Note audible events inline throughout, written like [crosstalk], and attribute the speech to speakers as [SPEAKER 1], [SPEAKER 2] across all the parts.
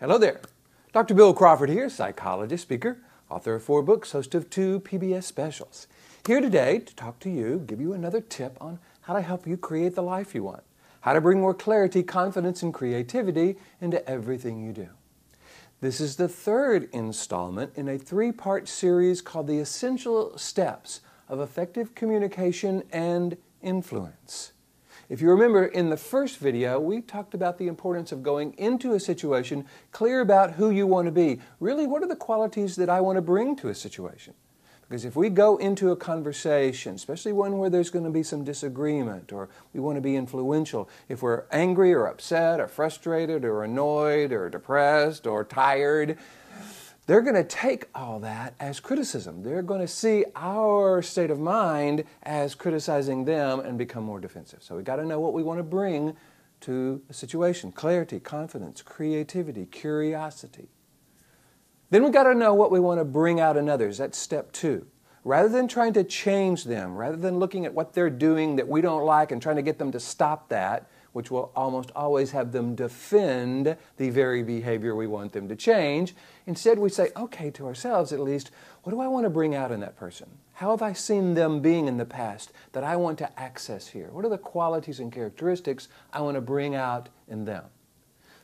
[SPEAKER 1] Hello there. Dr. Bill Crawford here, psychologist, speaker, author of four books, host of two PBS specials. Here today to talk to you, give you another tip on how to help you create the life you want, how to bring more clarity, confidence, and creativity into everything you do. This is the third installment in a three part series called The Essential Steps of Effective Communication and Influence. If you remember in the first video, we talked about the importance of going into a situation clear about who you want to be. Really, what are the qualities that I want to bring to a situation? Because if we go into a conversation, especially one where there's going to be some disagreement or we want to be influential, if we're angry or upset or frustrated or annoyed or depressed or tired, they're going to take all that as criticism. They're going to see our state of mind as criticizing them and become more defensive. So we've got to know what we want to bring to a situation clarity, confidence, creativity, curiosity. Then we've got to know what we want to bring out in others. That's step two. Rather than trying to change them, rather than looking at what they're doing that we don't like and trying to get them to stop that, which will almost always have them defend the very behavior we want them to change. Instead, we say, okay, to ourselves at least, what do I want to bring out in that person? How have I seen them being in the past that I want to access here? What are the qualities and characteristics I want to bring out in them?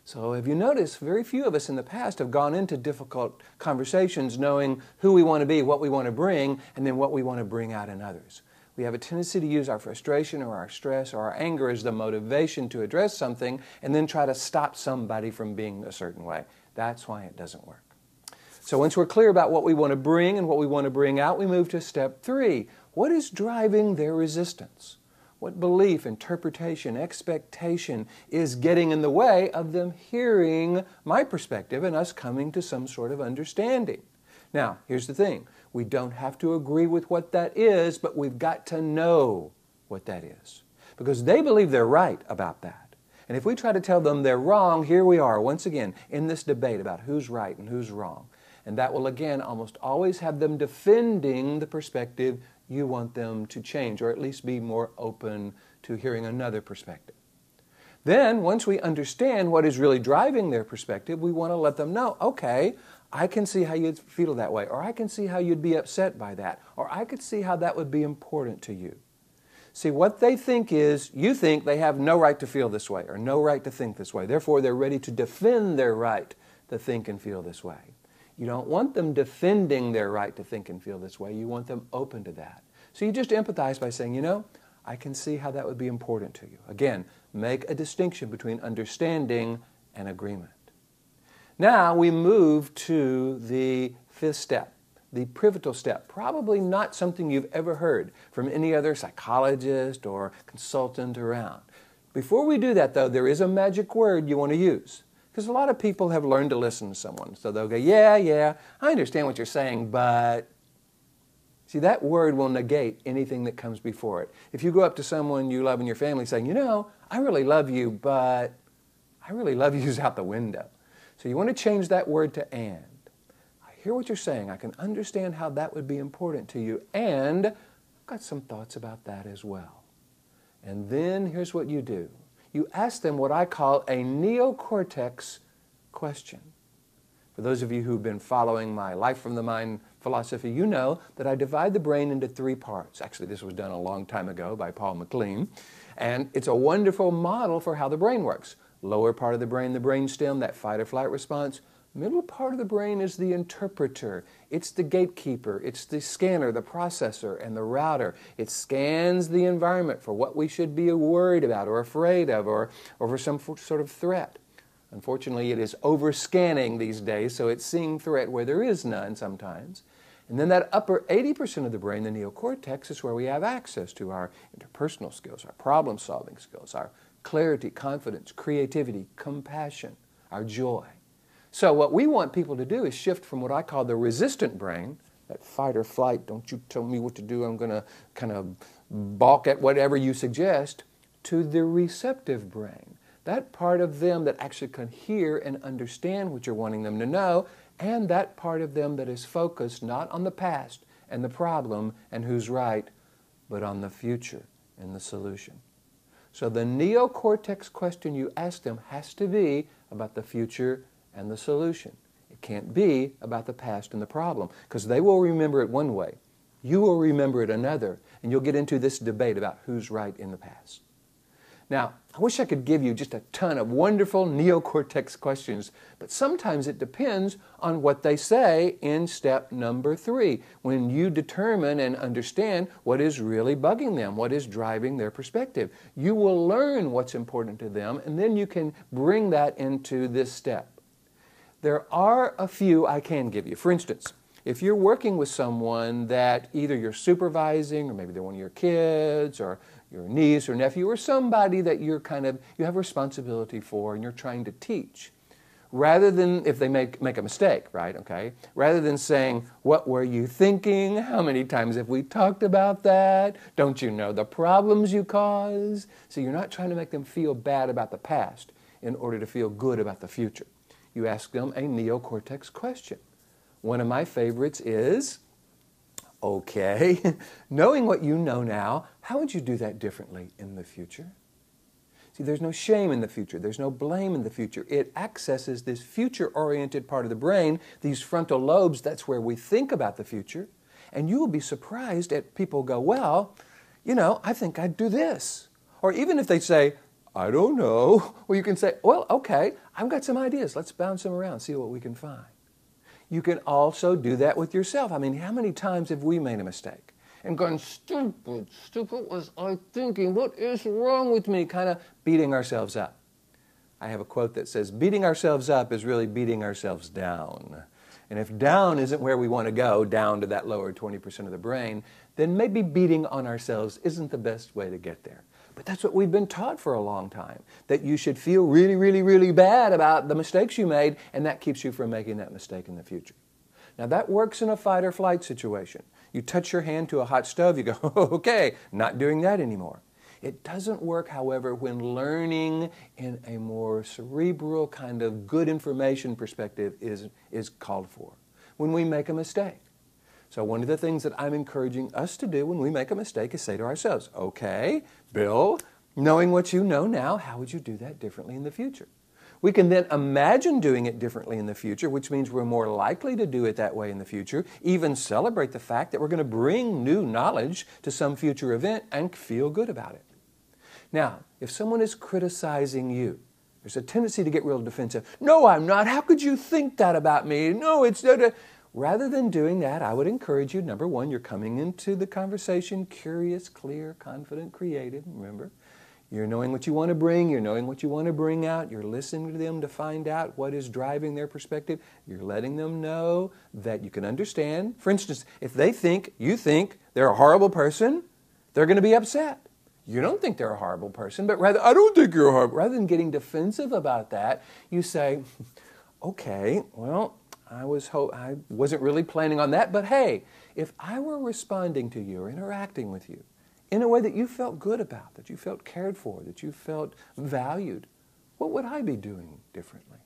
[SPEAKER 1] So, if you notice, very few of us in the past have gone into difficult conversations knowing who we want to be, what we want to bring, and then what we want to bring out in others. We have a tendency to use our frustration or our stress or our anger as the motivation to address something and then try to stop somebody from being a certain way. That's why it doesn't work. So once we're clear about what we want to bring and what we want to bring out, we move to step three. What is driving their resistance? What belief, interpretation, expectation is getting in the way of them hearing my perspective and us coming to some sort of understanding? Now, here's the thing we don't have to agree with what that is, but we've got to know what that is. Because they believe they're right about that. And if we try to tell them they're wrong, here we are once again in this debate about who's right and who's wrong. And that will again almost always have them defending the perspective you want them to change, or at least be more open to hearing another perspective. Then, once we understand what is really driving their perspective, we want to let them know okay, I can see how you'd feel that way, or I can see how you'd be upset by that, or I could see how that would be important to you. See, what they think is you think they have no right to feel this way or no right to think this way. Therefore, they're ready to defend their right to think and feel this way. You don't want them defending their right to think and feel this way. You want them open to that. So you just empathize by saying, you know, I can see how that would be important to you. Again, make a distinction between understanding and agreement. Now we move to the fifth step, the pivotal step. Probably not something you've ever heard from any other psychologist or consultant around. Before we do that, though, there is a magic word you want to use. Because a lot of people have learned to listen to someone. So they'll go, Yeah, yeah, I understand what you're saying, but. See, that word will negate anything that comes before it. If you go up to someone you love in your family saying, You know, I really love you, but I really love you is out the window. So you want to change that word to and. I hear what you're saying. I can understand how that would be important to you. And I've got some thoughts about that as well. And then here's what you do you ask them what I call a neocortex question. For those of you who've been following my Life from the Mind philosophy, you know that I divide the brain into three parts. Actually, this was done a long time ago by Paul MacLean. And it's a wonderful model for how the brain works. Lower part of the brain, the brain stem, that fight or flight response. Middle part of the brain is the interpreter. It's the gatekeeper. It's the scanner, the processor, and the router. It scans the environment for what we should be worried about or afraid of or, or for some sort of threat. Unfortunately, it is overscanning these days, so it's seeing threat where there is none sometimes. And then that upper 80% of the brain, the neocortex, is where we have access to our interpersonal skills, our problem solving skills, our clarity, confidence, creativity, compassion, our joy. So, what we want people to do is shift from what I call the resistant brain, that fight or flight, don't you tell me what to do, I'm going to kind of balk at whatever you suggest, to the receptive brain. That part of them that actually can hear and understand what you're wanting them to know, and that part of them that is focused not on the past and the problem and who's right, but on the future and the solution. So the neocortex question you ask them has to be about the future and the solution. It can't be about the past and the problem because they will remember it one way. You will remember it another, and you'll get into this debate about who's right in the past. Now, I wish I could give you just a ton of wonderful neocortex questions, but sometimes it depends on what they say in step number three, when you determine and understand what is really bugging them, what is driving their perspective. You will learn what's important to them, and then you can bring that into this step. There are a few I can give you. For instance, if you're working with someone that either you're supervising or maybe they're one of your kids or your niece or nephew or somebody that you're kind of you have responsibility for and you're trying to teach rather than if they make, make a mistake right okay? Rather than saying what were you thinking? How many times have we talked about that? Don't you know the problems you cause so you're not trying to make them feel bad about the past in order to feel good about the future. You ask them a neocortex question. One of my favorites is Okay, [laughs] knowing what you know now, how would you do that differently in the future? See, there's no shame in the future. There's no blame in the future. It accesses this future oriented part of the brain, these frontal lobes, that's where we think about the future. And you will be surprised at people go, Well, you know, I think I'd do this. Or even if they say, I don't know, [laughs] well, you can say, Well, okay, I've got some ideas. Let's bounce them around, see what we can find you can also do that with yourself. I mean, how many times have we made a mistake? And gone, stupid, stupid was I thinking? What is wrong with me? Kind of beating ourselves up. I have a quote that says, beating ourselves up is really beating ourselves down. And if down isn't where we want to go, down to that lower 20% of the brain, then maybe beating on ourselves isn't the best way to get there. But that's what we've been taught for a long time that you should feel really, really, really bad about the mistakes you made, and that keeps you from making that mistake in the future. Now, that works in a fight or flight situation. You touch your hand to a hot stove, you go, [laughs] okay, not doing that anymore. It doesn't work, however, when learning in a more cerebral kind of good information perspective is, is called for. When we make a mistake. So, one of the things that I'm encouraging us to do when we make a mistake is say to ourselves, okay, Bill, knowing what you know now, how would you do that differently in the future? We can then imagine doing it differently in the future, which means we're more likely to do it that way in the future, even celebrate the fact that we're going to bring new knowledge to some future event and feel good about it. Now, if someone is criticizing you, there's a tendency to get real defensive. No, I'm not. How could you think that about me? No, it's. not. Rather than doing that, I would encourage you number one, you're coming into the conversation curious, clear, confident, creative. Remember, you're knowing what you want to bring, you're knowing what you want to bring out, you're listening to them to find out what is driving their perspective. You're letting them know that you can understand. For instance, if they think, you think they're a horrible person, they're going to be upset. You don't think they're a horrible person, but rather, I don't think you're horrible. Rather than getting defensive about that, you say, okay, well, I was ho- I wasn't really planning on that, but hey, if I were responding to you or interacting with you in a way that you felt good about, that you felt cared for, that you felt valued, what would I be doing differently?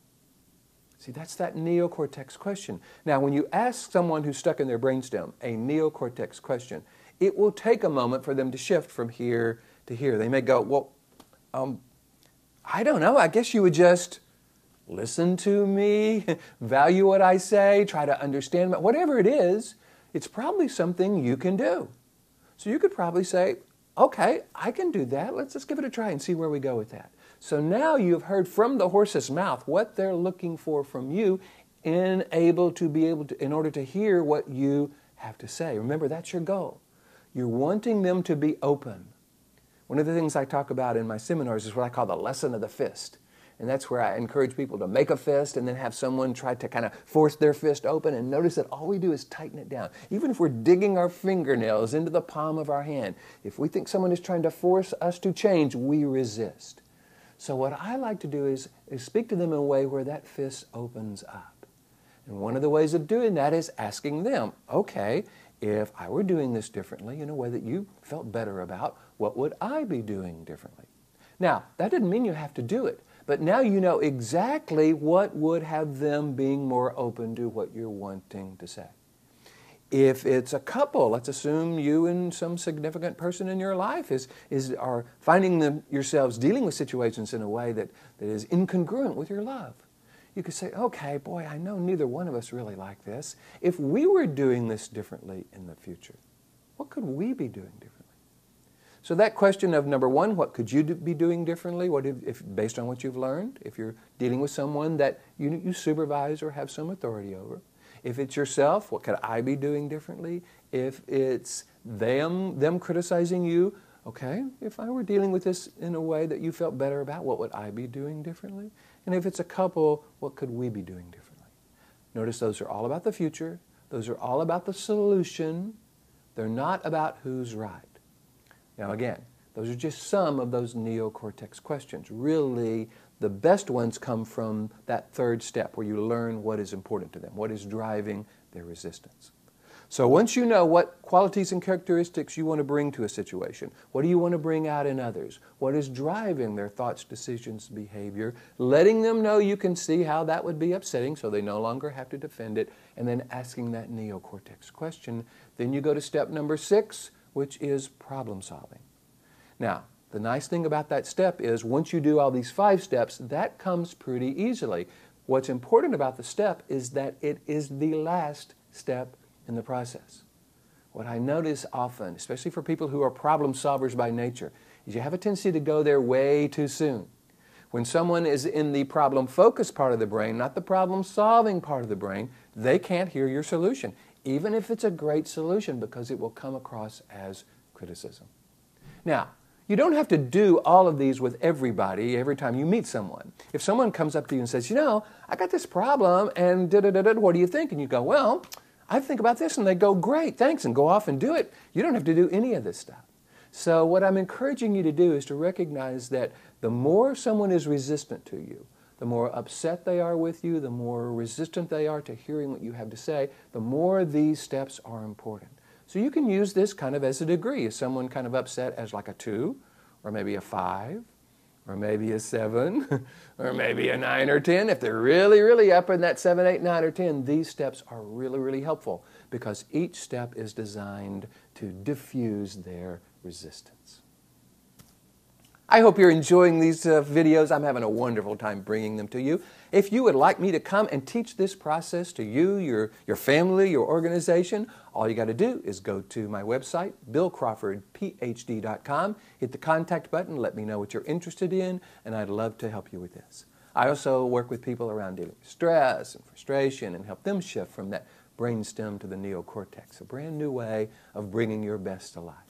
[SPEAKER 1] See, that's that neocortex question. Now, when you ask someone who's stuck in their brainstem a neocortex question, it will take a moment for them to shift from here to here. They may go, Well, um, I don't know. I guess you would just listen to me, [laughs] value what I say, try to understand, whatever it is, it's probably something you can do. So you could probably say, okay, I can do that. Let's just give it a try and see where we go with that. So now you've heard from the horse's mouth what they're looking for from you in able to be able to in order to hear what you have to say. Remember that's your goal. You're wanting them to be open. One of the things I talk about in my seminars is what I call the lesson of the fist. And that's where I encourage people to make a fist and then have someone try to kind of force their fist open. And notice that all we do is tighten it down. Even if we're digging our fingernails into the palm of our hand, if we think someone is trying to force us to change, we resist. So, what I like to do is, is speak to them in a way where that fist opens up. And one of the ways of doing that is asking them, okay, if I were doing this differently in a way that you felt better about, what would I be doing differently? Now, that doesn't mean you have to do it. But now you know exactly what would have them being more open to what you're wanting to say. If it's a couple, let's assume you and some significant person in your life is, is, are finding them, yourselves dealing with situations in a way that, that is incongruent with your love. you could say, okay, boy, I know neither one of us really like this. If we were doing this differently in the future, what could we be doing differently? So that question of number one, what could you do, be doing differently? What if, if, based on what you've learned, if you're dealing with someone that you, you supervise or have some authority over, if it's yourself, what could I be doing differently? If it's them, them criticizing you, okay, if I were dealing with this in a way that you felt better about, what would I be doing differently? And if it's a couple, what could we be doing differently? Notice those are all about the future. Those are all about the solution. They're not about who's right. Now, again, those are just some of those neocortex questions. Really, the best ones come from that third step where you learn what is important to them, what is driving their resistance. So once you know what qualities and characteristics you want to bring to a situation, what do you want to bring out in others, what is driving their thoughts, decisions, behavior, letting them know you can see how that would be upsetting so they no longer have to defend it, and then asking that neocortex question, then you go to step number six, which is problem solving. Now, the nice thing about that step is once you do all these five steps, that comes pretty easily. What's important about the step is that it is the last step in the process. What I notice often, especially for people who are problem solvers by nature, is you have a tendency to go there way too soon. When someone is in the problem focused part of the brain, not the problem solving part of the brain, they can't hear your solution, even if it's a great solution, because it will come across as criticism. Now, you don't have to do all of these with everybody every time you meet someone. If someone comes up to you and says, You know, I got this problem, and da da da da, what do you think? And you go, Well, I think about this, and they go, great, thanks, and go off and do it. You don't have to do any of this stuff. So, what I'm encouraging you to do is to recognize that the more someone is resistant to you, the more upset they are with you, the more resistant they are to hearing what you have to say, the more these steps are important. So, you can use this kind of as a degree. Is someone kind of upset as like a two, or maybe a five, or maybe a seven, [laughs] or maybe a nine or 10. If they're really, really up in that seven, eight, nine, or 10, these steps are really, really helpful because each step is designed to diffuse their resistance. I hope you're enjoying these uh, videos. I'm having a wonderful time bringing them to you. If you would like me to come and teach this process to you, your, your family, your organization, all you got to do is go to my website, billcrawfordphd.com, hit the contact button, let me know what you're interested in, and I'd love to help you with this. I also work with people around dealing with stress and frustration and help them shift from that brainstem to the neocortex, a brand new way of bringing your best to life.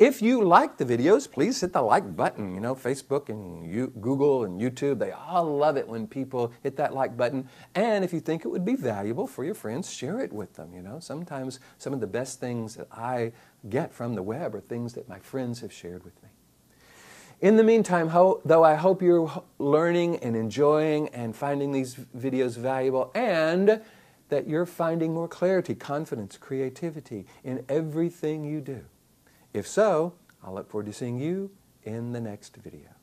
[SPEAKER 1] If you like the videos, please hit the like button. You know, Facebook and you, Google and YouTube, they all love it when people hit that like button. And if you think it would be valuable for your friends, share it with them. You know, sometimes some of the best things that I get from the web are things that my friends have shared with me. In the meantime, though, I hope you're learning and enjoying and finding these videos valuable and that you're finding more clarity, confidence, creativity in everything you do. If so, I'll look forward to seeing you in the next video.